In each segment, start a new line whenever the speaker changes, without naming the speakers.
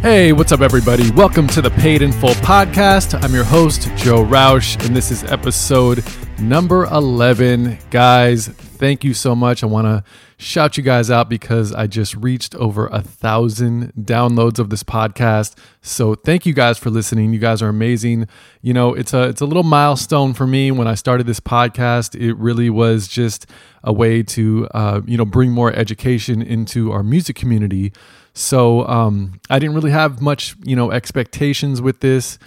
Hey, what's up, everybody? Welcome to the Paid in Full podcast. I'm your host, Joe Roush, and this is episode number 11. Guys, thank you so much. I want to shout you guys out because I just reached over a thousand downloads of this podcast. So thank you guys for listening. You guys are amazing. You know, it's a it's a little milestone for me. When I started this podcast, it really was just a way to uh, you know bring more education into our music community. So um, I didn't really have much, you know, expectations with this.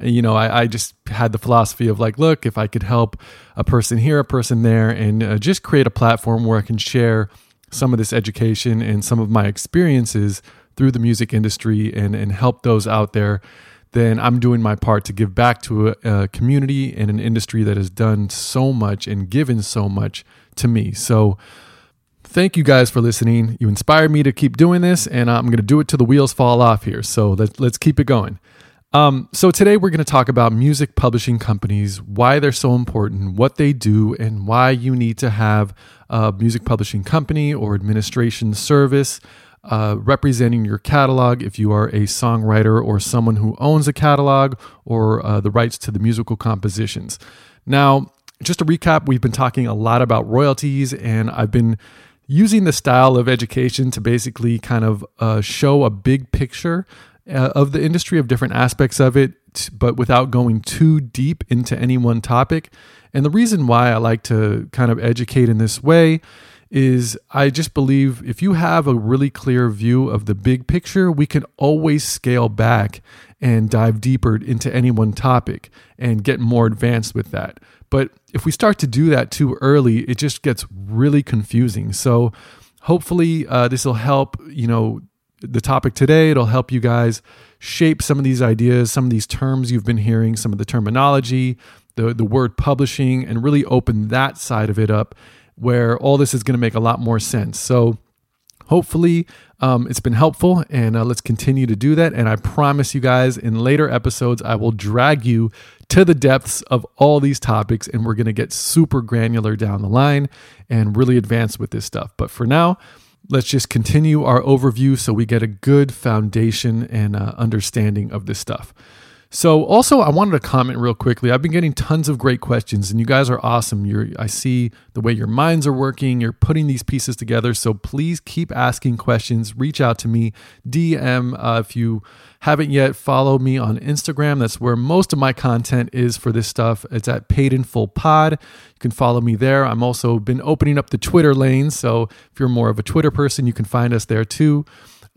You know, I, I, just had the philosophy of like, look, if I could help a person here, a person there, and uh, just create a platform where I can share some of this education and some of my experiences through the music industry and, and help those out there, then I'm doing my part to give back to a, a community and an industry that has done so much and given so much to me. So, Thank you guys for listening. You inspired me to keep doing this, and I'm going to do it till the wheels fall off here. So let's, let's keep it going. Um, so today we're going to talk about music publishing companies, why they're so important, what they do, and why you need to have a music publishing company or administration service uh, representing your catalog if you are a songwriter or someone who owns a catalog or uh, the rights to the musical compositions. Now, just to recap, we've been talking a lot about royalties, and I've been using the style of education to basically kind of uh, show a big picture uh, of the industry of different aspects of it, but without going too deep into any one topic. And the reason why I like to kind of educate in this way is I just believe if you have a really clear view of the big picture, we can always scale back and dive deeper into any one topic and get more advanced with that. But if we start to do that too early, it just gets really confusing. So hopefully uh, this will help, you know, the topic today. It'll help you guys shape some of these ideas, some of these terms you've been hearing, some of the terminology, the, the word publishing, and really open that side of it up where all this is going to make a lot more sense. So hopefully um, it's been helpful and uh, let's continue to do that and i promise you guys in later episodes i will drag you to the depths of all these topics and we're going to get super granular down the line and really advance with this stuff. But for now let's just continue our overview so we get a good foundation and uh, understanding of this stuff so, also, I wanted to comment real quickly. I've been getting tons of great questions, and you guys are awesome. You're, I see the way your minds are working. You're putting these pieces together. So, please keep asking questions. Reach out to me, DM uh, if you haven't yet. Follow me on Instagram. That's where most of my content is for this stuff. It's at Paid in Full Pod. You can follow me there. I'm also been opening up the Twitter lane. So, if you're more of a Twitter person, you can find us there too.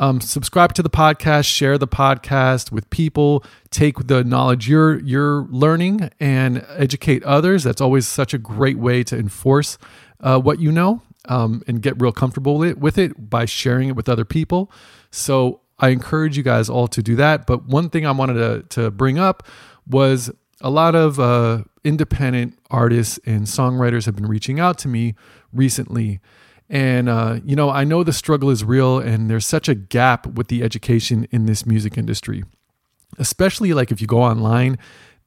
Um, subscribe to the podcast, share the podcast with people, take the knowledge you're you're learning and educate others. That's always such a great way to enforce uh, what you know um, and get real comfortable with it, with it by sharing it with other people. So I encourage you guys all to do that. But one thing I wanted to, to bring up was a lot of uh, independent artists and songwriters have been reaching out to me recently and, uh, you know, I know the struggle is real and there's such a gap with the education in this music industry. Especially like if you go online,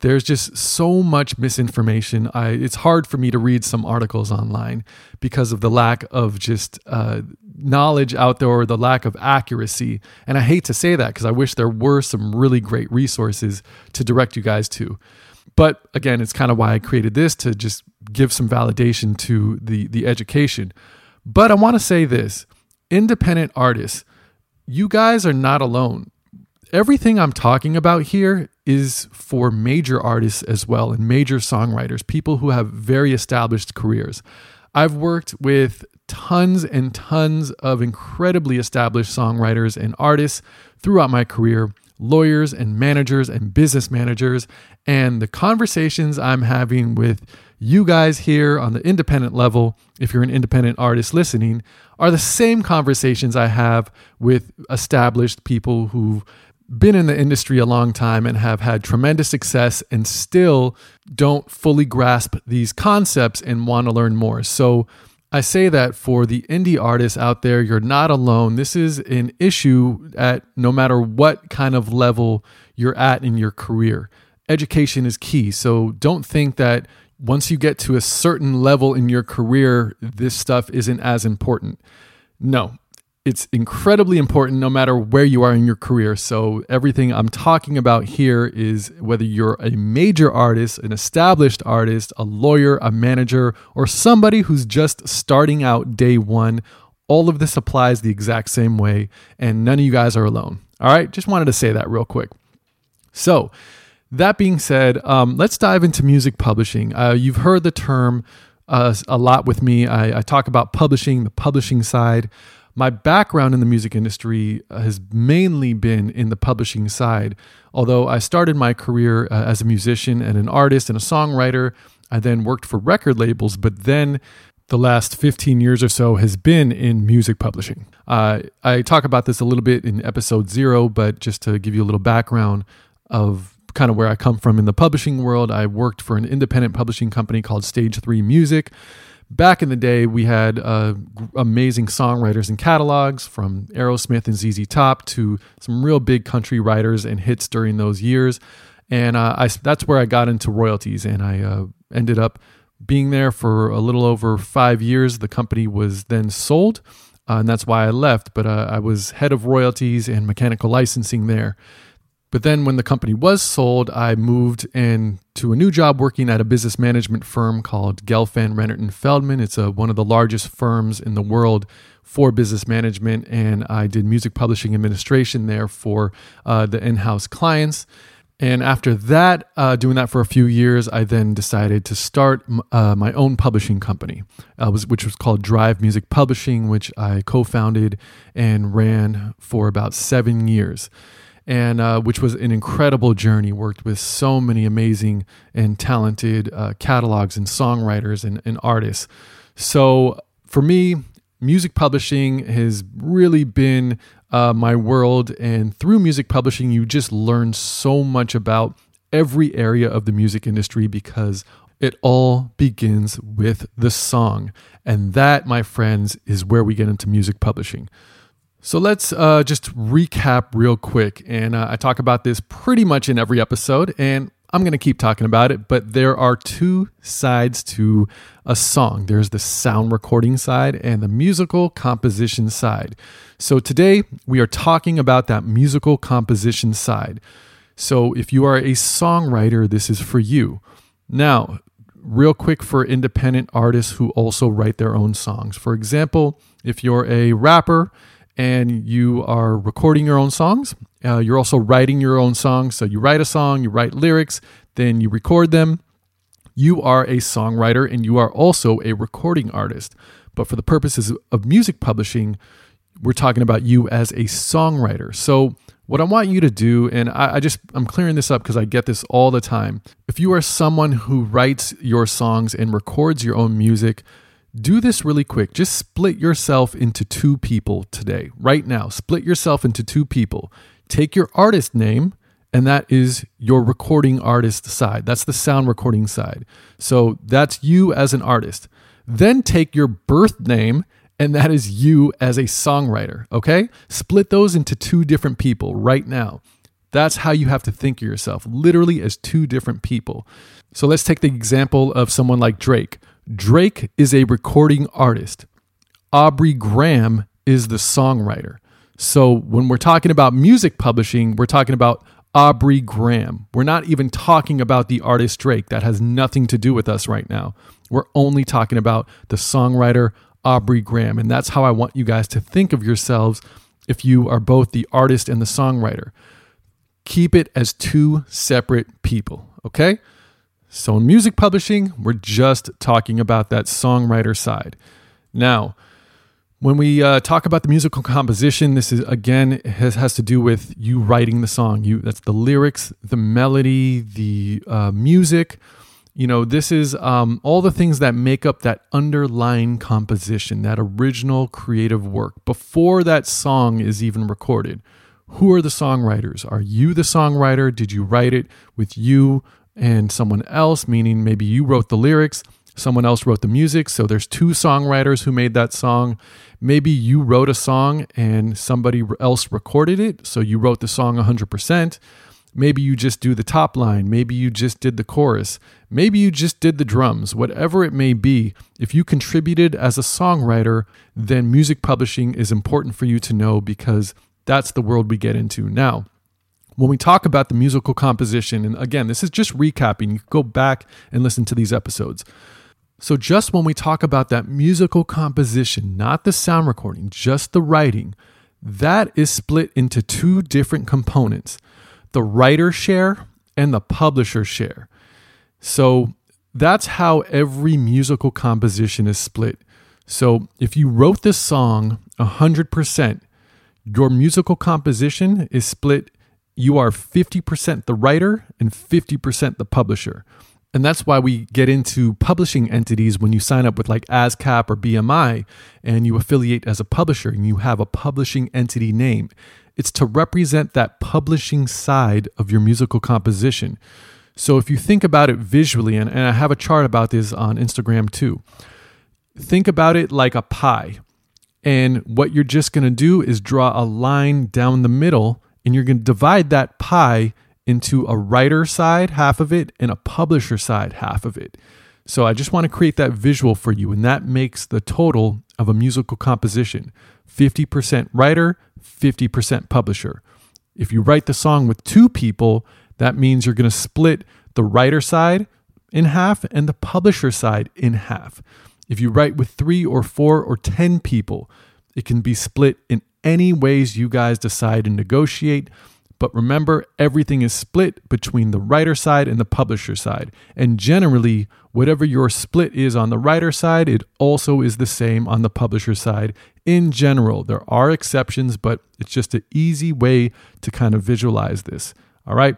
there's just so much misinformation. I, it's hard for me to read some articles online because of the lack of just uh, knowledge out there or the lack of accuracy. And I hate to say that because I wish there were some really great resources to direct you guys to. But again, it's kind of why I created this to just give some validation to the the education. But I want to say this independent artists, you guys are not alone. Everything I'm talking about here is for major artists as well and major songwriters, people who have very established careers. I've worked with tons and tons of incredibly established songwriters and artists throughout my career, lawyers and managers and business managers. And the conversations I'm having with you guys here on the independent level, if you're an independent artist listening, are the same conversations I have with established people who've been in the industry a long time and have had tremendous success and still don't fully grasp these concepts and want to learn more. So, I say that for the indie artists out there, you're not alone. This is an issue at no matter what kind of level you're at in your career. Education is key. So don't think that once you get to a certain level in your career, this stuff isn't as important. No, it's incredibly important no matter where you are in your career. So, everything I'm talking about here is whether you're a major artist, an established artist, a lawyer, a manager, or somebody who's just starting out day one, all of this applies the exact same way, and none of you guys are alone. All right, just wanted to say that real quick. So, that being said, um, let's dive into music publishing. Uh, you've heard the term uh, a lot with me. I, I talk about publishing, the publishing side my background in the music industry uh, has mainly been in the publishing side. Although I started my career uh, as a musician and an artist and a songwriter, I then worked for record labels, but then the last 15 years or so has been in music publishing. Uh, I talk about this a little bit in episode zero, but just to give you a little background of kind of where I come from in the publishing world, I worked for an independent publishing company called Stage 3 Music back in the day, we had uh, amazing songwriters and catalogs from Aerosmith and ZZ Top to some real big country writers and hits during those years. And uh, I, that's where I got into royalties, and I uh, ended up being there for a little over five years. The company was then sold, uh, and that's why I left. But uh, I was head of royalties and mechanical licensing there. But then when the company was sold, I moved into a new job working at a business management firm called Gelfand, Rennert and Feldman. It's a, one of the largest firms in the world for business management. And I did music publishing administration there for uh, the in house clients. And after that, uh, doing that for a few years, I then decided to start uh, my own publishing company, uh, was, which was called Drive Music Publishing, which I co founded and ran for about seven years and uh, which was an incredible journey. Worked with so many amazing and talented uh, catalogs and songwriters and, and artists. So for me, music publishing has really been uh, my world, and through music publishing, you just learn so much about every area of the music industry because it all begins with the song. And that, my friends, is where we get into music publishing. So let's uh, just recap real quick. And uh, I talk about this pretty much in every episode, and I'm going to keep talking about it. But there are two sides to a song there's the sound recording side and the musical composition side. So today we are talking about that musical composition side. So if you are a songwriter, this is for you. Now, real quick for independent artists who also write their own songs. For example, if you're a rapper, and you are recording your own songs. Uh, you're also writing your own songs. So you write a song, you write lyrics, then you record them. You are a songwriter and you are also a recording artist. But for the purposes of music publishing, we're talking about you as a songwriter. So what I want you to do, and I, I just I'm clearing this up because I get this all the time. If you are someone who writes your songs and records your own music, do this really quick. Just split yourself into two people today, right now. Split yourself into two people. Take your artist name, and that is your recording artist side. That's the sound recording side. So that's you as an artist. Then take your birth name, and that is you as a songwriter. Okay? Split those into two different people right now. That's how you have to think of yourself, literally as two different people. So let's take the example of someone like Drake. Drake is a recording artist. Aubrey Graham is the songwriter. So when we're talking about music publishing, we're talking about Aubrey Graham. We're not even talking about the artist Drake. That has nothing to do with us right now. We're only talking about the songwriter Aubrey Graham. And that's how I want you guys to think of yourselves if you are both the artist and the songwriter. Keep it as two separate people, okay? So, in music publishing, we're just talking about that songwriter side. Now, when we uh, talk about the musical composition, this is again has, has to do with you writing the song. You that's the lyrics, the melody, the uh, music. You know, this is um, all the things that make up that underlying composition, that original creative work before that song is even recorded. Who are the songwriters? Are you the songwriter? Did you write it with you and someone else, meaning maybe you wrote the lyrics, someone else wrote the music. So there's two songwriters who made that song. Maybe you wrote a song and somebody else recorded it. So you wrote the song 100%. Maybe you just do the top line. Maybe you just did the chorus. Maybe you just did the drums. Whatever it may be, if you contributed as a songwriter, then music publishing is important for you to know because that's the world we get into now. When we talk about the musical composition, and again, this is just recapping, you go back and listen to these episodes. So, just when we talk about that musical composition, not the sound recording, just the writing, that is split into two different components the writer share and the publisher share. So, that's how every musical composition is split. So, if you wrote this song 100%, your musical composition is split. You are 50% the writer and 50% the publisher. And that's why we get into publishing entities when you sign up with like ASCAP or BMI and you affiliate as a publisher and you have a publishing entity name. It's to represent that publishing side of your musical composition. So if you think about it visually, and, and I have a chart about this on Instagram too, think about it like a pie. And what you're just to do is draw a line down the middle and you're going to divide that pie into a writer side, half of it, and a publisher side, half of it. So I just want to create that visual for you, and that makes the total of a musical composition 50% writer, 50% publisher. If you write the song with two people, that means you're going to split the writer side in half and the publisher side in half. If you write with three or four or 10 people, it can be split in any ways you guys decide and negotiate. But remember, everything is split between the writer side and the publisher side. And generally, whatever your split is on the writer side, it also is the same on the publisher side. In general, there are exceptions, but it's just an easy way to kind of visualize this. All right.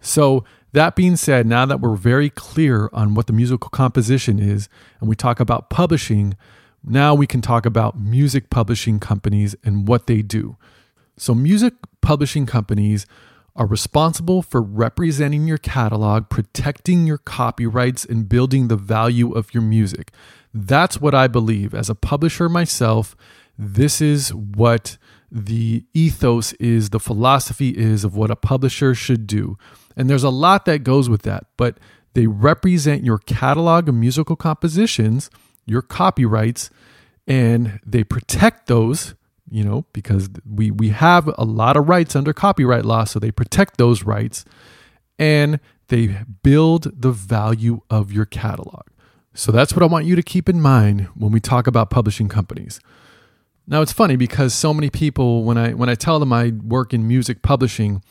So, that being said, now that we're very clear on what the musical composition is and we talk about publishing, now we can talk about music publishing companies and what they do. So, music publishing companies are responsible for representing your catalog, protecting your copyrights, and building the value of your music. That's what I believe. As a publisher myself, this is what the ethos is, the philosophy is of what a publisher should do. And there's a lot that goes with that, but they represent your catalog of musical compositions, your copyrights, and they protect those you know, because we we have a lot of rights under copyright law, so they protect those rights and they build the value of your catalog. So that's what I want you to keep in mind when we talk about publishing companies. Now it's funny because so many people when I when I tell them I work in music publishing,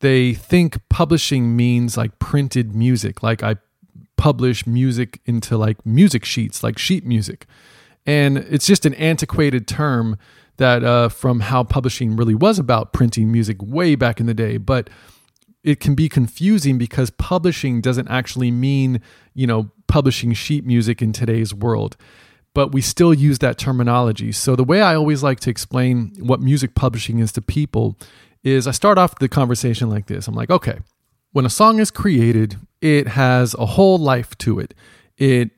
they think publishing means like printed music, like I publish music into like music sheets, like sheet music. And it's just an antiquated term that uh, from how publishing really was about printing music way back in the day. But it can be confusing because publishing doesn't actually mean, you know, publishing sheet music in today's world. But we still use that terminology. So the way I always like to explain what music publishing is to people is I start off the conversation like this. I'm like, okay, when a song is created, it has a whole life to it. It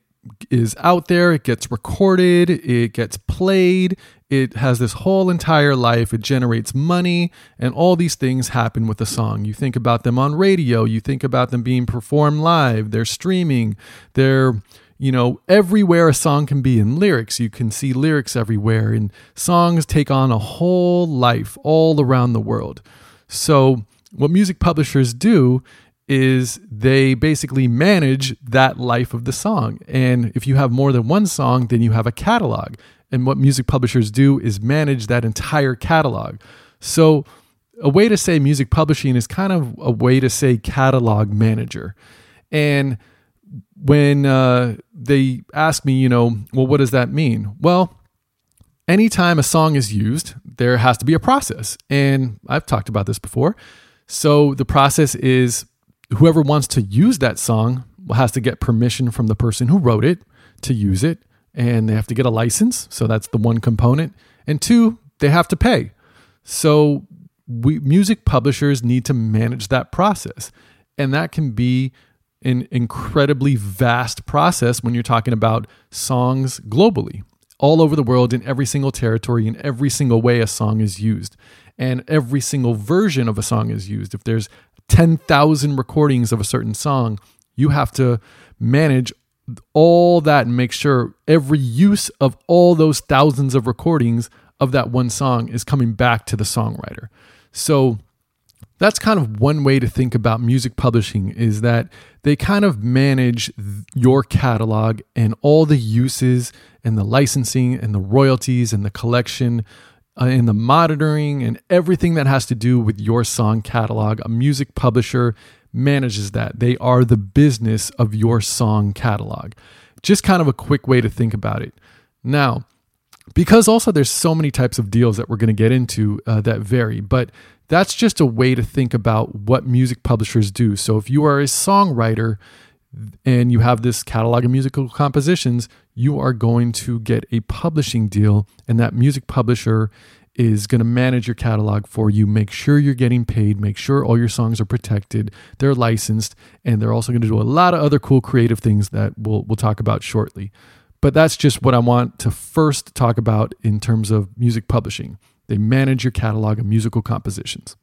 is out there, it gets recorded, it gets played, it has this whole entire life, it generates money, and all these things happen with a song. You think about them on radio, you think about them being performed live, they're streaming, they're you know, everywhere a song can be in lyrics. You can see lyrics everywhere, and songs take on a whole life all around the world. So, what music publishers do is they basically manage that life of the song. And if you have more than one song, then you have a catalog. And what music publishers do is manage that entire catalog. So, a way to say music publishing is kind of a way to say catalog manager. And when uh, they ask me, you know, well, what does that mean? Well, anytime a song is used, there has to be a process. And I've talked about this before. So the process is whoever wants to use that song has to get permission from the person who wrote it to use it and they have to get a license. So that's the one component. And two they have to pay. So we music publishers need to manage that process. And that can be an incredibly vast process when you're talking about songs globally all over the world in every single territory in every single way a song is used and every single version of a song is used. If there's 10,000 recordings of a certain song, you have to manage all that and make sure every use of all those thousands of recordings of that one song is coming back to the songwriter. So that's kind of one way to think about music publishing is that they kind of manage your catalog and all the uses and the licensing and the royalties and the collection uh, and the monitoring and everything that has to do with your song catalog. A music publisher manages that. They are the business of your song catalog. Just kind of a quick way to think about it. Now, because also there's so many types of deals that we're going to get into uh, that vary, but that's just a way to think about what music publishers do. So if you are a songwriter and you have this catalog of musical compositions, you are going to get a publishing deal, and that music publisher is going to manage your catalog for you, make sure you're getting paid, make sure all your songs are protected, they're licensed, and they're also going to do a lot of other cool creative things that we'll, we'll talk about shortly. But that's just what I want to first talk about in terms of music publishing. They manage your catalog of musical compositions.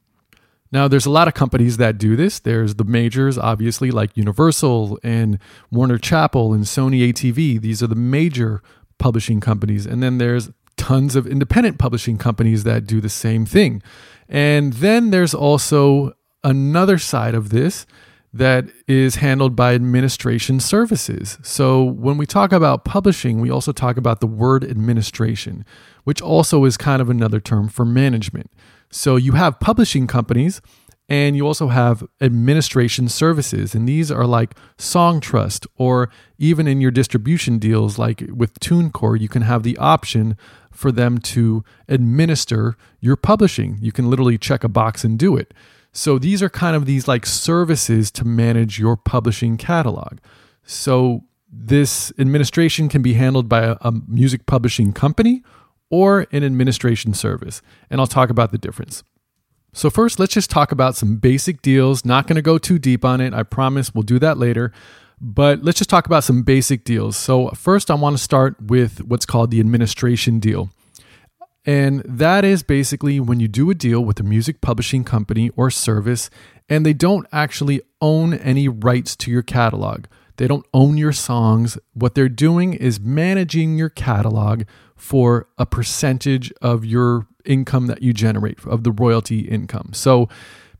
Now, there's a lot of companies that do this. There's the majors, obviously, like Universal and Warner Chappell and Sony ATV. These are the major publishing companies. And then there's tons of independent publishing companies that do the same thing. And then there's also another side of this that is handled by administration services. So when we talk about publishing, we also talk about the word administration, which also is kind of another term for management. So you have publishing companies and you also have administration services. And these are like Songtrust, or even in your distribution deals, like with TuneCore, you can have the option for them to administer your publishing. You can literally check a box and do it. So these are kind of these like services to manage your publishing catalog. So this administration can be handled by a, a music publishing company or an administration service. And I'll talk about the difference. So, first, let's just talk about some basic deals. Not going to go too deep on it. I promise we'll do that later. But let's just talk about some basic deals. So, first, I want to start with what's called the administration deal. And that is basically when you do a deal with a music publishing company or service and they don't actually own any rights to your catalog. They don't own your songs. What they're doing is managing your catalog for a percentage of your income that you generate, of the royalty income. So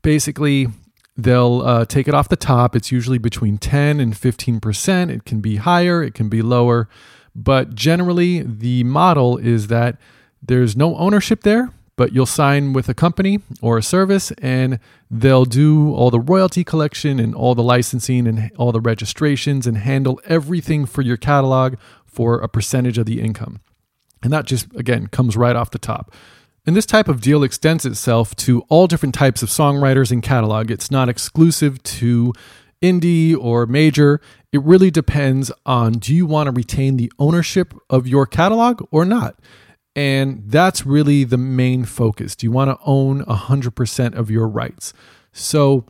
basically, they'll uh, take it off the top. It's usually between 10 and 15%. It can be higher, it can be lower. But generally, the model is that there's no ownership there, but you'll sign with a company or a service and they'll do all the royalty collection and all the licensing and all the registrations and handle everything for your catalog for a percentage of the income. And that just, again, comes right off the top. And this type of deal extends itself to all different types of songwriters and catalog. It's not exclusive to indie or major. It really depends on do you want to retain the ownership of your catalog or not? And that's really the main focus. Do you want to own 100% of your rights? So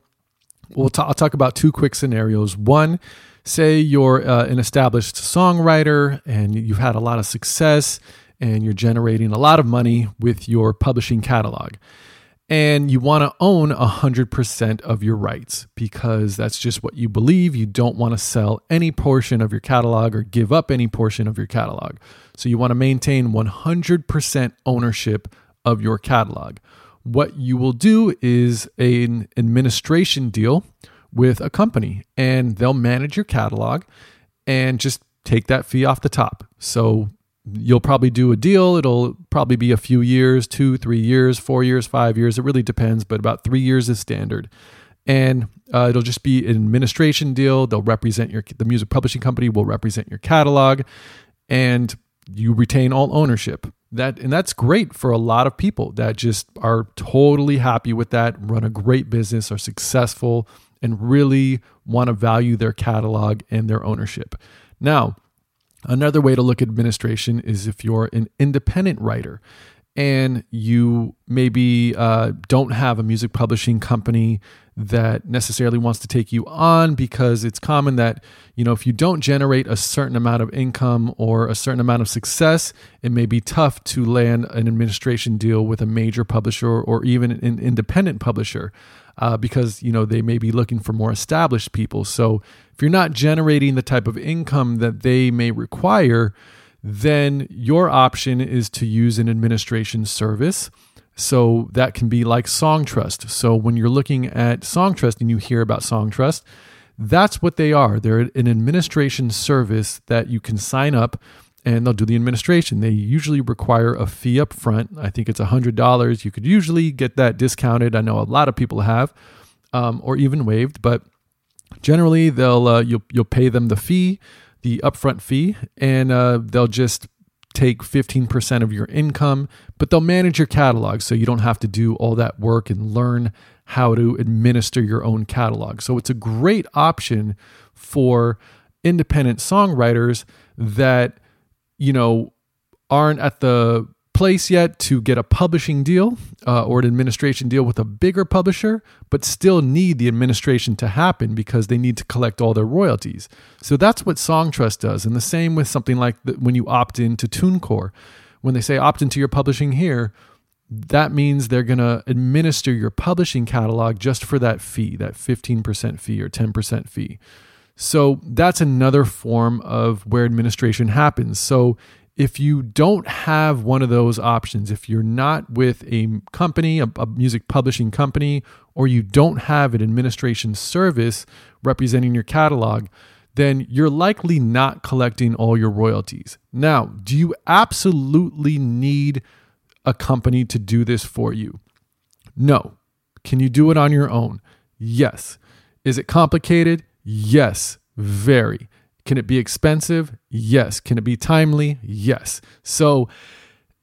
we'll t- I'll talk about two quick scenarios. One, say you're uh, an established songwriter and you've had a lot of success and you're generating a lot of money with your publishing catalog. And you want to own 100% of your rights because that's just what you believe. You don't want to sell any portion of your catalog or give up any portion of your catalog. So you want to maintain 100% ownership of your catalog. What you will do is an administration deal with a company and they'll manage your catalog and just take that fee off the top. So you'll probably do a deal. It'll probably be a few years, two, three years, four years, five years. It really depends, but about three years is standard. And uh, it'll just be an administration deal. They'll represent your, the music publishing company will represent your catalog and you retain all ownership. That, and that's great for a lot of people that just are totally happy with that, run a great business, are successful, and really want to value their catalog and their ownership. Now, Another way to look at administration is if you're an independent writer and you maybe uh, don't have a music publishing company that necessarily wants to take you on because it's common that you know if you don't generate a certain amount of income or a certain amount of success it may be tough to land an administration deal with a major publisher or even an independent publisher uh, because you know they may be looking for more established people so if you're not generating the type of income that they may require then your option is to use an administration service. So that can be like Songtrust. So when you're looking at Songtrust and you hear about Songtrust, that's what they are. They're an administration service that you can sign up and they'll do the administration. They usually require a fee up front. I think it's $100. You could usually get that discounted. I know a lot of people have, um, or even waived, but generally they'll uh, you'll you'll pay them the fee the upfront fee and uh, they'll just take 15% of your income, but they'll manage your catalog so you don't have to do all that work and learn how to administer your own catalog. So it's a great option for independent songwriters that you know aren't at the place yet to get a publishing deal uh, or an administration deal with a bigger publisher, but still need the administration to happen because they need to collect all their royalties. So that's what Songtrust does. And the same with something like the, when you opt into TuneCore. When they say opt into your publishing here, that means they're going to administer your publishing catalog just for that fee, that 15% fee or 10% fee. So that's another form of where administration happens. So if you don't have one of those options, if you're not with a company, a, a, music publishing company, or you don't have an administration service representing your catalog, then you're likely not collecting all your royalties. Now, do you absolutely need a company to do this for you? No. Can you do it on your own? Yes. Is it complicated? Yes, very. Can it be expensive? Yes. Can it be timely? Yes. So,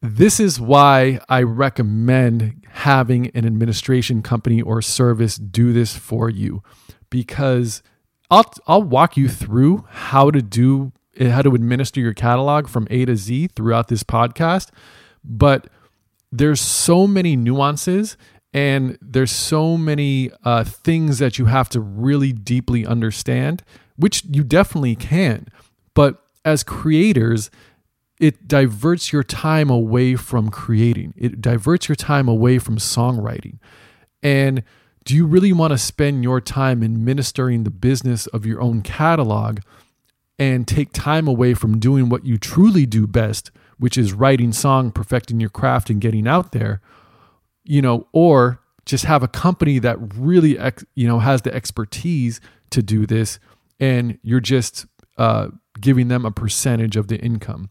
this is why I recommend having an administration company or service do this for you because I'll I'll walk you through how to do how to administer your catalog from A to Z throughout this podcast, but there's so many nuances and there's so many uh, things that you have to really deeply understand which you definitely can. But as creators, it diverts your time away from creating, it diverts your time away from songwriting. And do you really want to spend your time administering the business of your own catalog and take time away from doing what you truly do best, which is writing song, perfecting your craft, and getting out there? You know, or just have a company that really, ex, you know, has the expertise to do this and you're just uh, giving them a percentage of the income.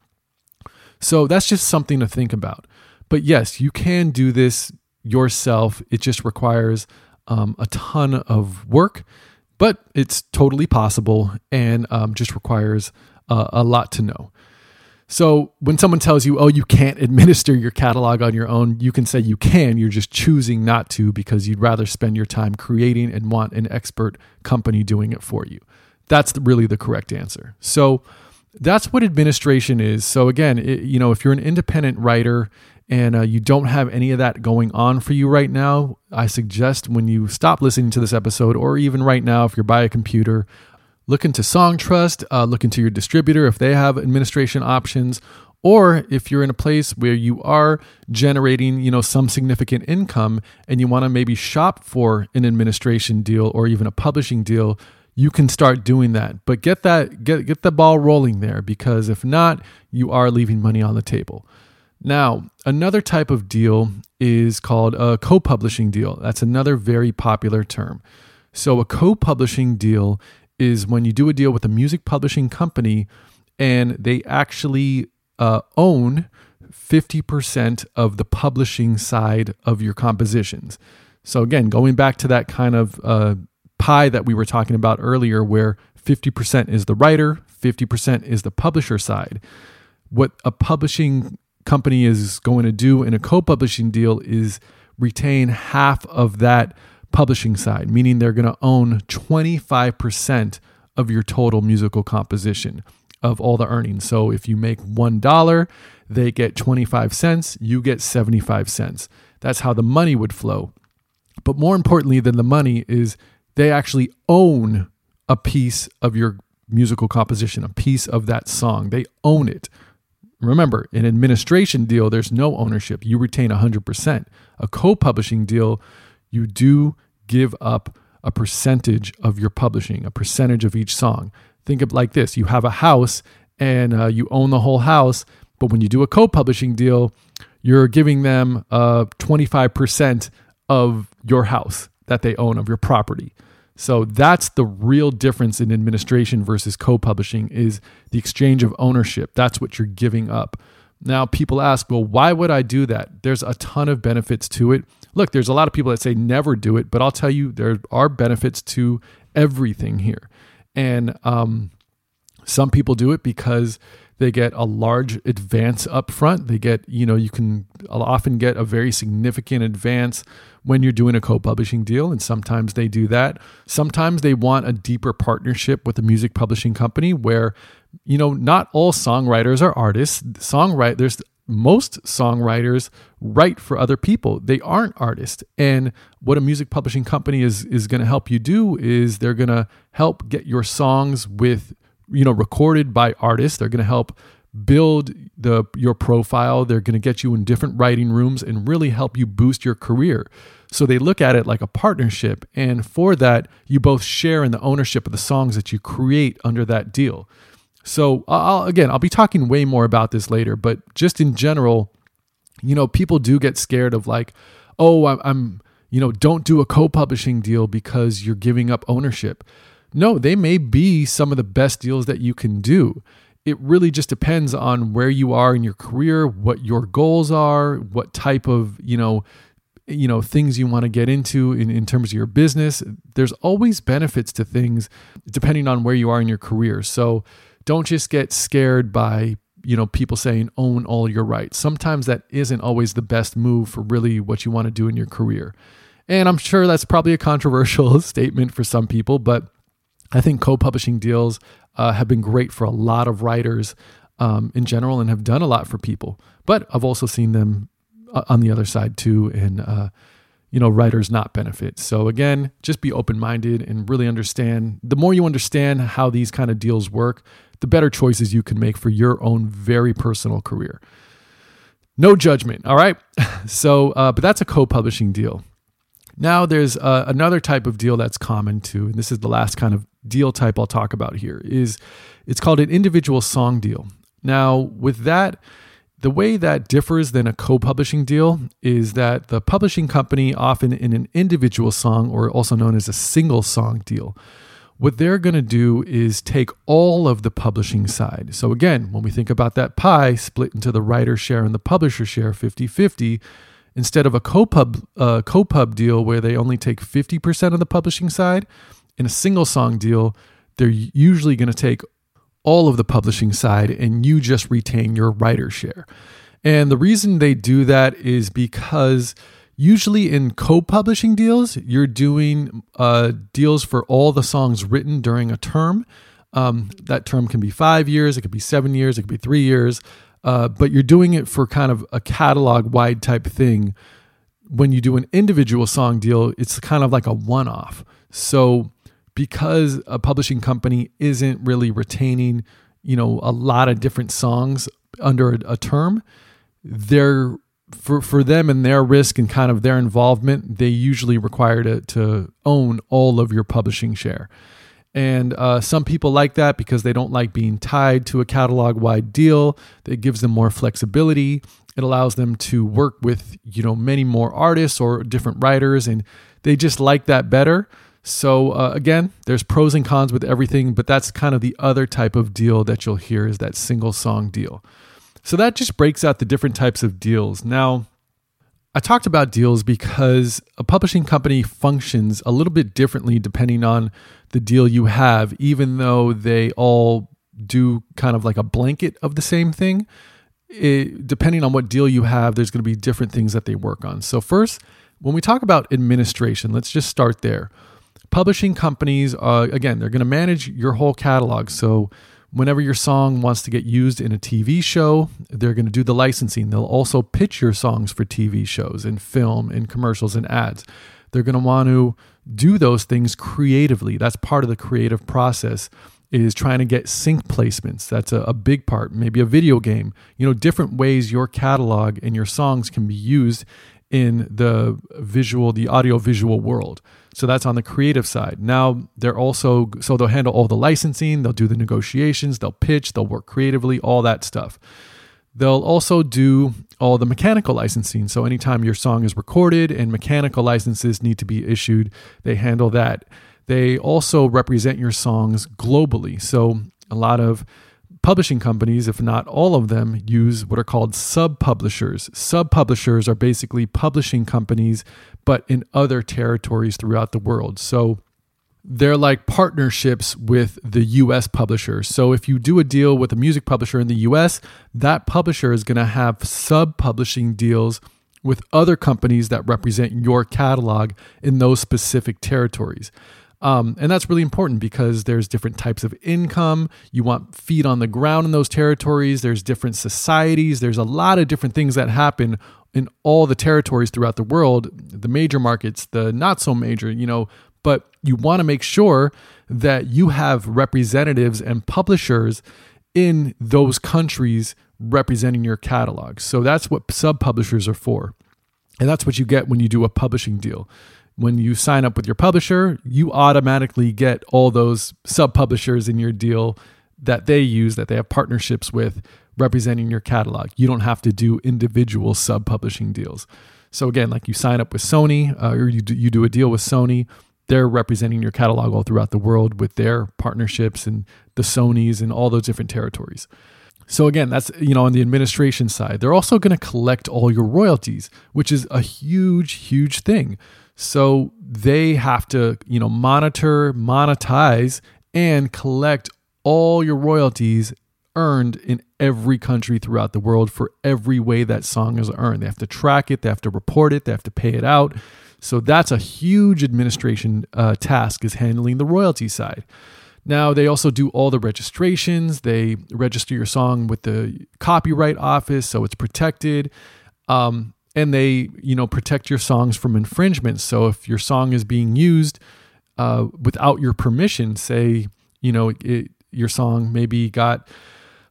So that's just something to think about. But yes, you can do this yourself. It just requires um, a ton of work, but it's totally possible and um, just requires uh, a lot to know. So when someone tells you, oh, you can't administer your catalog on your own, you can say you can. You're just choosing not to because you'd rather spend your time creating and want an expert company doing it for you. That's really the correct answer. So that's what administration is. So again, it, you know, if you're an independent writer and uh, you don't have any of that going on for you right now, I suggest when you stop listening to this episode, or even right now, if you're by a computer, look into Songtrust, uh, look into your distributor if they have administration options, or if you're in a place where you are generating you know some significant income and you want to maybe shop for an administration deal or even a publishing deal you can start doing that. But get that get get the ball rolling there because if not, you are leaving money on the table. Now, another type of deal is called a co-publishing deal. That's another very popular term. So a co-publishing deal is when you do a deal with a music publishing company and they actually uh, own 50% of the publishing side of your compositions. So again, going back to that kind of uh, pie that we were talking about earlier, where 50% is the writer, 50% is the publisher side. What a publishing company is going to do in a co publishing deal is retain half of that publishing side, meaning they're going to own 25% of your total musical composition of all the earnings. So if you make $1, they get 25 cents, you get 75 cents. That's how the money would flow. But more importantly than the money is they actually own a piece of your musical composition, a piece of that song. They own it. Remember, an administration deal, there's no ownership. You retain 100%. A co publishing deal, you do give up a percentage of your publishing, a percentage of each song. Think of it like this you have a house and uh, you own the whole house, but when you do a co publishing deal, you're giving them uh, 25% of your house that they own of your property. So that's the real difference in administration versus co-publishing is the exchange of ownership. That's what you're giving up. Now people ask, well, why would I do that? There's a ton of benefits to it. Look, there's a lot of people that say never do it, but I'll tell you there are benefits to everything here. And um, some people do it because they get a large advance up front. They get, you know, you can often get a very significant advance when you're doing a co publishing deal. And sometimes they do that. Sometimes they want a deeper partnership with a music publishing company where, you know, not all songwriters are artists. Songwriters, most songwriters write for other people. They aren't artists. And what a music publishing company is is going to help you do is they're going to help get your songs with you know recorded by artists. They're going to help build the your profile. They're going to get you in different writing rooms and really help you boost your career. So they look at it like a partnership. And for that you both share in the ownership of the songs that you create under that deal so I'll, again i'll be talking way more about this later but just in general you know people do get scared of like oh i'm you know don't do a co-publishing deal because you're giving up ownership. No, they may be some of the best deals that you can do. It really just depends on where you are in your career, what your goals are, what type of, you know, you know things you want to get into in, in terms of your business. There's always benefits to things depending on where you are in your career. So don't just get scared by you know people saying own all your rights sometimes that isn't always the best move for really what you want to do in your career and i'm sure that's probably a controversial statement for some people but I think co publishing deals uh, have been great for a lot of writers um, in general and have done a lot for people. But I've also seen them uh, on the other side too, and uh, you know, writers not benefit. So again, just be open minded and really understand. The more you understand how these kind of deals work, the better choices you can make for your own very personal career. No judgment, all right? So, uh, but that's a co publishing deal. Now, there's uh, another type of deal that's common too, and this is the last kind of deal type I'll talk about here. Is it's called an individual song deal. Now, with that, the way that differs than a co-publishing deal is that the publishing company, often in an individual song, or also known as a single song deal, what they're going to do is take all of the publishing side. So again, when we think about that pie split into the writer share and the publisher share 50-50 instead of a co-pub uh, co-pub deal where they only take 50% of the publishing side in a single song deal they're usually going to take all of the publishing side and you just retain your writer share and the reason they do that is because usually in co-publishing deals you're doing uh, deals for all the songs written during a term um, that term can be five years it could be seven years it could be three years uh, but you're doing it for kind of a catalog wide type thing. When you do an individual song deal, it's kind of like a one off. So because a publishing company isn't really retaining, you know, a lot of different songs under a, a term, they're for for them and their risk and kind of their involvement, they usually require to to own all of your publishing share. And uh, some people like that because they don't like being tied to a catalog wide deal. It gives them more flexibility. It allows them to work with you know many more artists or different writers, and they just like that better. So uh, again, there's pros and cons with everything, but that's kind of the other type of deal that you'll hear is that single song deal. So that just breaks out the different types of deals. Now, I talked about deals because a publishing company functions a little bit differently depending on the deal you have, even though they all do kind of like a blanket of the same thing. It, depending on what deal you have, there's going to be different things that they work on. So, first, when we talk about administration, let's just start there. Publishing companies, uh, again, they're going to manage your whole catalog. So, whenever your song wants to get used in a TV show, they're going to do the licensing. They'll also pitch your songs for TV shows and film and commercials and ads. They're going to want to do those things creatively. That's part of the creative process is trying to get sync placements. That's a, a, big part. Maybe a video game. You know, different ways your catalog and your songs can be used in the visual, the audio visual world. So that's on the creative side. Now they're also, so they'll handle all the licensing, they'll do the negotiations, they'll pitch, they'll work creatively, all that stuff. They'll also do all the mechanical licensing. So anytime your song is recorded and mechanical licenses need to be issued, they handle that. They also represent your songs globally. So a lot of publishing companies, if not all of them, use what are called sub publishers. Sub publishers are basically publishing companies, but in other territories throughout the world. So they're like partnerships with the US publisher. So if you do a deal with a music publisher in the US, that publisher is going to have sub publishing deals with other companies that represent your catalog in those specific territories. Um, and that's really important because there's different types of income. You want feet on the ground in those territories. There's different societies. There's a lot of different things that happen in all the territories throughout the world, the major markets, the not so major, you know, but you want to make sure that you have representatives and publishers in those countries representing your catalog. So that's what sub publishers are for. And that's what you get when you do a publishing deal when you sign up with your publisher, you automatically get all those sub publishers in your deal that they use, that they have partnerships with, representing your catalog. You don't have to do individual sub publishing deals. So, again, like you sign up with Sony uh, or you do, you do a deal with Sony, they're representing your catalog all throughout the world with their partnerships and the Sonys and all those different territories. So again, that's you know on the administration side. They're also going to collect all your royalties, which is a huge huge thing. So they have to, you know, monitor, monetize, and collect all your royalties earned in every country throughout the world for every way that song is earned. They have to track it, they have to report it, they have to pay it out. So that's a huge administration uh, task is handling the royalty side. Now they also do all the registrations. They register your song with the copyright office, so it's protected. Um, and they you know protect your songs from infringement. So if your song is being used uh, without your permission say you know it, your song maybe got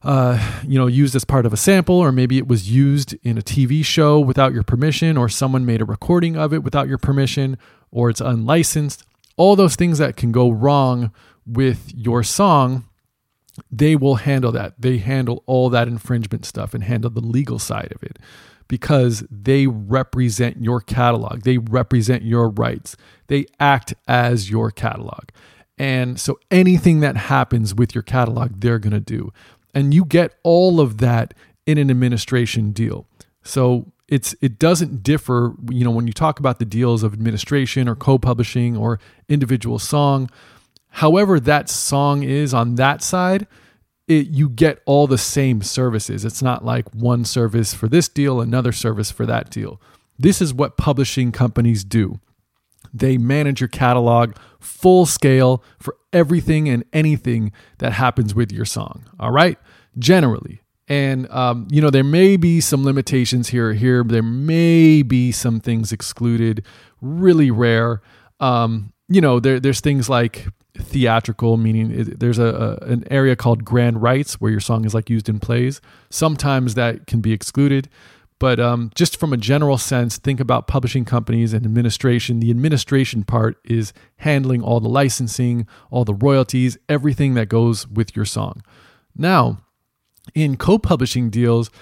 uh, you know used as part of a sample or maybe it was used in a tv show without your permission or someone made a recording of it without your permission or it's unlicensed all those things that can go wrong with your song they will handle that. They handle all that infringement stuff and handle the legal side of it because they represent your catalog. They represent your rights. They act as your catalog. And so anything that happens with your catalog, they're going to do. And you get all of that in an administration deal. So it's it doesn't differ, you know, when you talk about the deals of administration or co-publishing or individual song, however that song is on that side, it, you get all the same services. It's not like one service for this deal, another service for that deal. This is what publishing companies do. They manage your catalog full scale for everything and anything that happens with your song. All right, generally. And um, you know there may be some limitations here or here. There may be some things excluded, really rare. Um, you know there, there's things like theatrical, meaning it, there's a, a, an area called grand rights where your song is like used in plays. Sometimes that can be excluded, but um, just from a general sense, think about publishing companies and administration. The administration part is handling all the licensing, all the royalties, everything that goes with your song. Now, in co-publishing deals,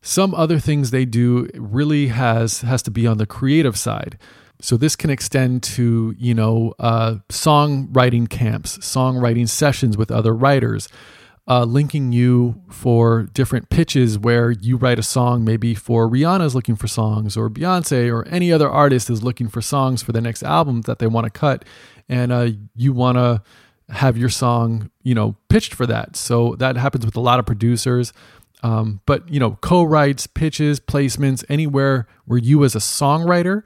some other things they do really has has to be on the creative side. So this can extend to you know uh, songwriting camps, songwriting sessions with other writers, uh, linking you for different pitches where you write a song. Maybe for Rihanna's looking for songs, or Beyonce, or any other artist is looking for songs for the next album that they want to cut, and uh, you want to have your song you know pitched for that. So that happens with a lot of producers. Um, but you know, co-writes, pitches, placements, anywhere where you as a songwriter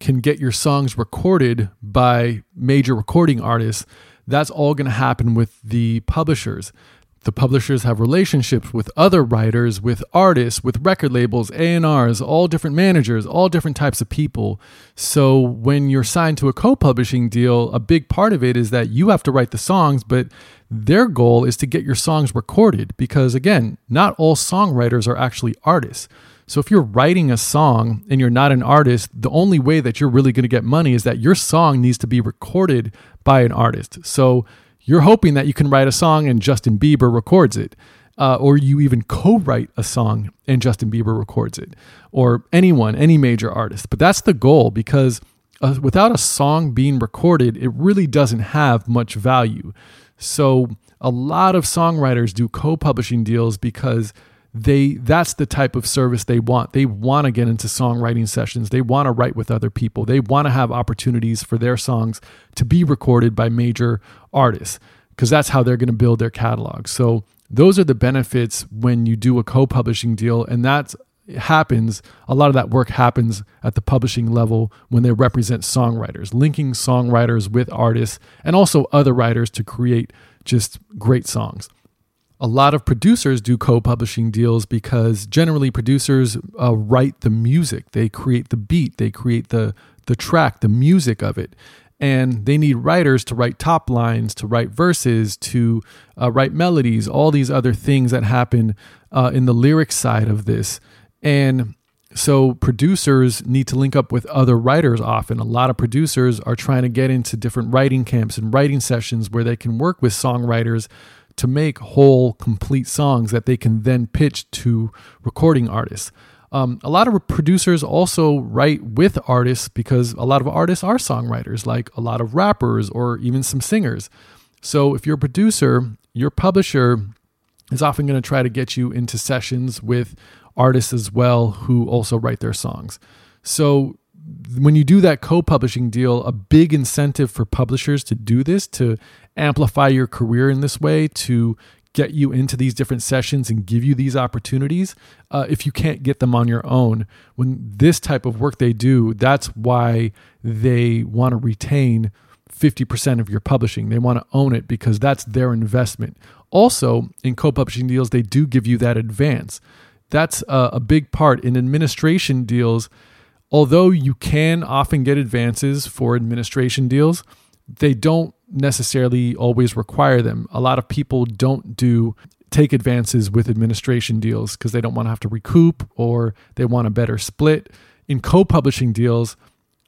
can get your songs recorded by major recording artists, that's all going to happen with the publishers. the publishers have relationships with other writers, with artists, with record labels, A&Rs, all different managers, all different types of people. So when you're signed to a co-publishing deal, a big part of it is that you have to write the songs, but their goal is to get your songs recorded because again, not all songwriters are actually artists. So if you're writing a song and you're not an artist, the only way that you're really going to get money is that your song needs to be recorded by an artist. So you're hoping that you can write a song and Justin Bieber records it. Uh, or you even co-write a song and Justin Bieber records it, or anyone, any major artist. But that's the goal because uh, without a song being recorded, it really doesn't have much value. So a lot of songwriters do co-publishing deals because they that's the type of service they want. They want to get into songwriting sessions. They want to write with other people. They want to have opportunities for their songs to be recorded by major artists because that's how they're going to build their catalog. So those are the benefits when you do a co-publishing deal and that happens a lot of that work happens at the publishing level when they represent songwriters linking songwriters with artists and also other writers to create just great songs a lot of producers do co-publishing deals because generally producers uh, write the music. They create the beat. They create the the track the music of it. And they need writers to write top lines to write verses to uh, write melodies all these other things that happen uh, in the lyric side of this. And so producers need to link up with other writers often. A lot of producers are trying to get into different writing camps and writing sessions where they can work with songwriters to make whole, complete songs that they can then pitch to recording artists. Um, a lot of producers also write with artists because a lot of artists are songwriters, like a lot of rappers or even some singers. So if you're a producer, your publisher is often going to try to get you into sessions with artists as well who also write their songs. So when you do that co-publishing deal, a big incentive for publishers to do this to amplify your career in this way to get you into these different sessions and give you these opportunities uh, if you can't get them on your own when this type of work they do that's why they want to retain 50% of your publishing. They want to own it because that's their investment. Also in co-publishing deals they do give you that advance. That's a, a big part. In administration deals although you can often get advances for administration deals they don't necessarily always require them. A lot of people don't do take advances with administration deals because they don't want to have to recoup or they want a better split. In co publishing deals,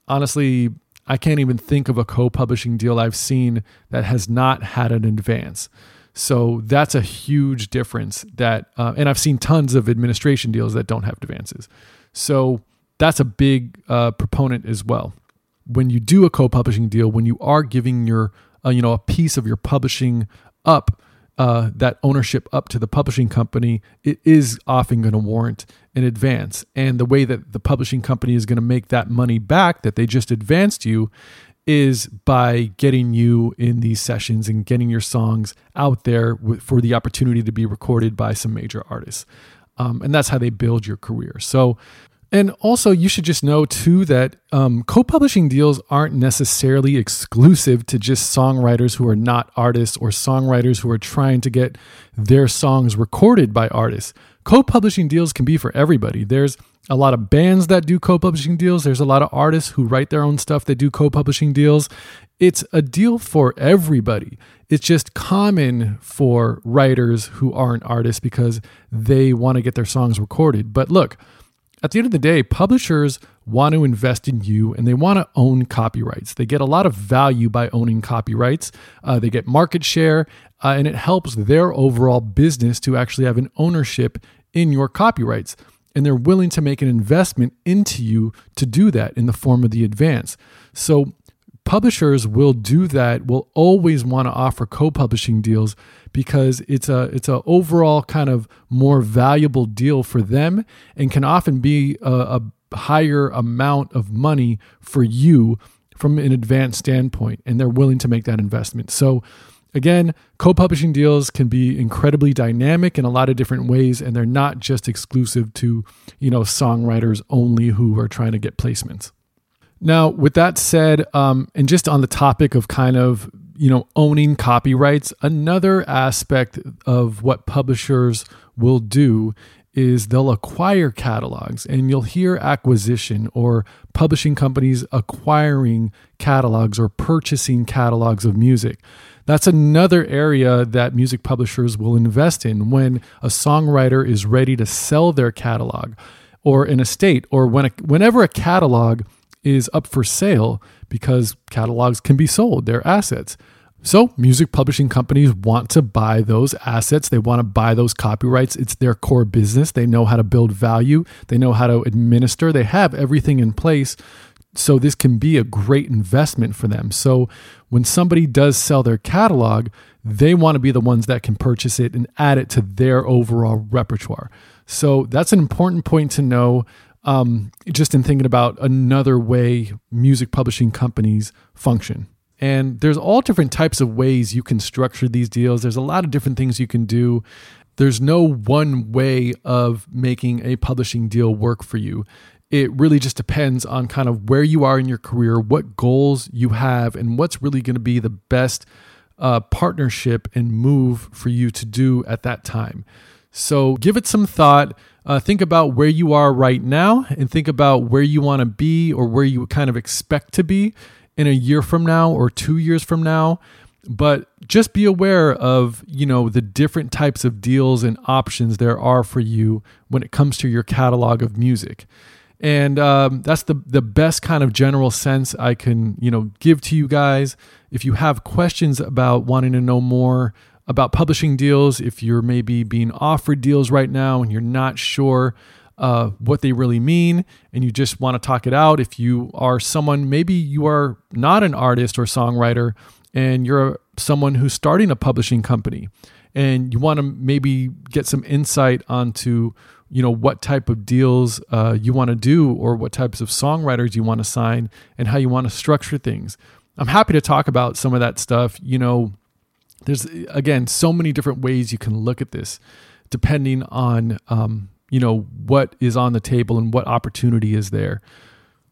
honestly, I can't even think of a co publishing deal I've seen that has not had an advance. So that's a huge difference that, uh, and I've seen tons of administration deals that don't have advances. So that's a big uh, proponent as well. When you do a co publishing deal, when you are giving your uh, you know a piece of your publishing up uh, that ownership up to the publishing company, it is often going to warrant an advance. And the way that the publishing company is going to make that money back that they just advanced you is by getting you in these sessions and getting your songs out there for the opportunity to be recorded by some major artists. Um, and that's how they build your career. So, and also, you should just know too that um, co publishing deals aren't necessarily exclusive to just songwriters who are not artists or songwriters who are trying to get their songs recorded by artists. Co publishing deals can be for everybody. There's a lot of bands that do co publishing deals, there's a lot of artists who write their own stuff that do co publishing deals. It's a deal for everybody. It's just common for writers who aren't artists because they want to get their songs recorded. But look, at the end of the day, publishers want to invest in you and they want to own copyrights. They get a lot of value by owning copyrights. Uh, they get market share, uh, and it helps their overall business to actually have an ownership in your copyrights. And they're willing to make an investment into you to do that in the form of the advance. So, publishers will do that, will always want to offer co publishing deals because it's a it's a overall kind of more valuable deal for them and can often be a, a higher amount of money for you from an advanced standpoint and they're willing to make that investment. So again co-publishing deals can be incredibly dynamic in a lot of different ways and they're not just exclusive to you know songwriters only who are trying to get placements now with that said um, and just on the topic of kind of you know, owning copyrights. Another aspect of what publishers will do is they'll acquire catalogs and you'll hear acquisition or publishing companies acquiring catalogs or purchasing catalogs of music. That's another area that music publishers will invest in when a songwriter is ready to sell their catalog or an estate or when a, whenever a catalog is up for sale because catalogs can be sold, they're assets. So, music publishing companies want to buy those assets. They want to buy those copyrights. It's their core business. They know how to build value, they know how to administer, they have everything in place. So, this can be a great investment for them. So, when somebody does sell their catalog, they want to be the ones that can purchase it and add it to their overall repertoire. So, that's an important point to know. Um, just in thinking about another way music publishing companies function. And there's all different types of ways you can structure these deals. There's a lot of different things you can do. There's no one way of making a publishing deal work for you. It really just depends on kind of where you are in your career, what goals you have, and what's really going to be the best uh, partnership and move for you to do at that time. So give it some thought. Uh, think about where you are right now and think about where you want to be or where you kind of expect to be in a year from now or two years from now. But just be aware of you know the different types of deals and options there are for you when it comes to your catalog of music. And um, that's the the best kind of general sense i can you know give to you guys. If you have questions about wanting to know more about publishing deals if you're maybe being offered deals right now and you're not sure uh, what they really mean and you just want to talk it out. If you are someone, maybe you are not an artist or songwriter and you're someone who's starting a publishing company and you want to maybe get some insight onto you know what type of deals uh, you want to do or what types of songwriters you want to sign and how you want to structure things i'm happy to talk about some of that stuff you know there's again so many different ways you can look at this depending on um, you know what is on the table and what opportunity is there.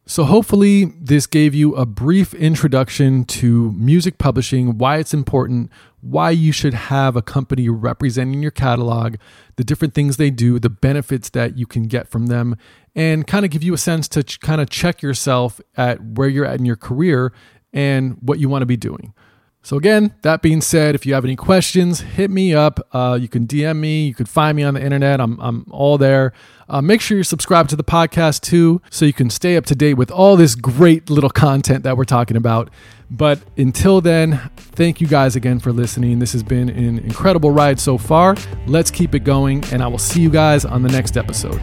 So hopefully this gave you a brief introduction to music publishing why it's important why you should have a company representing your catalog the different things they do the benefits that you can get from them and kind of give you a sense to ch- kind of check yourself at where you're at in your career and what you want to be doing so, again, that being said, if you have any questions, hit me up. Uh, you can DM me. You can find me on the internet. I'm, I'm all there. Uh, make sure you're subscribed to the podcast too, so you can stay up to date with all this great little content that we're talking about. But until then, thank you guys again for listening. This has been an incredible ride so far. Let's keep it going, and I will see you guys on the next episode.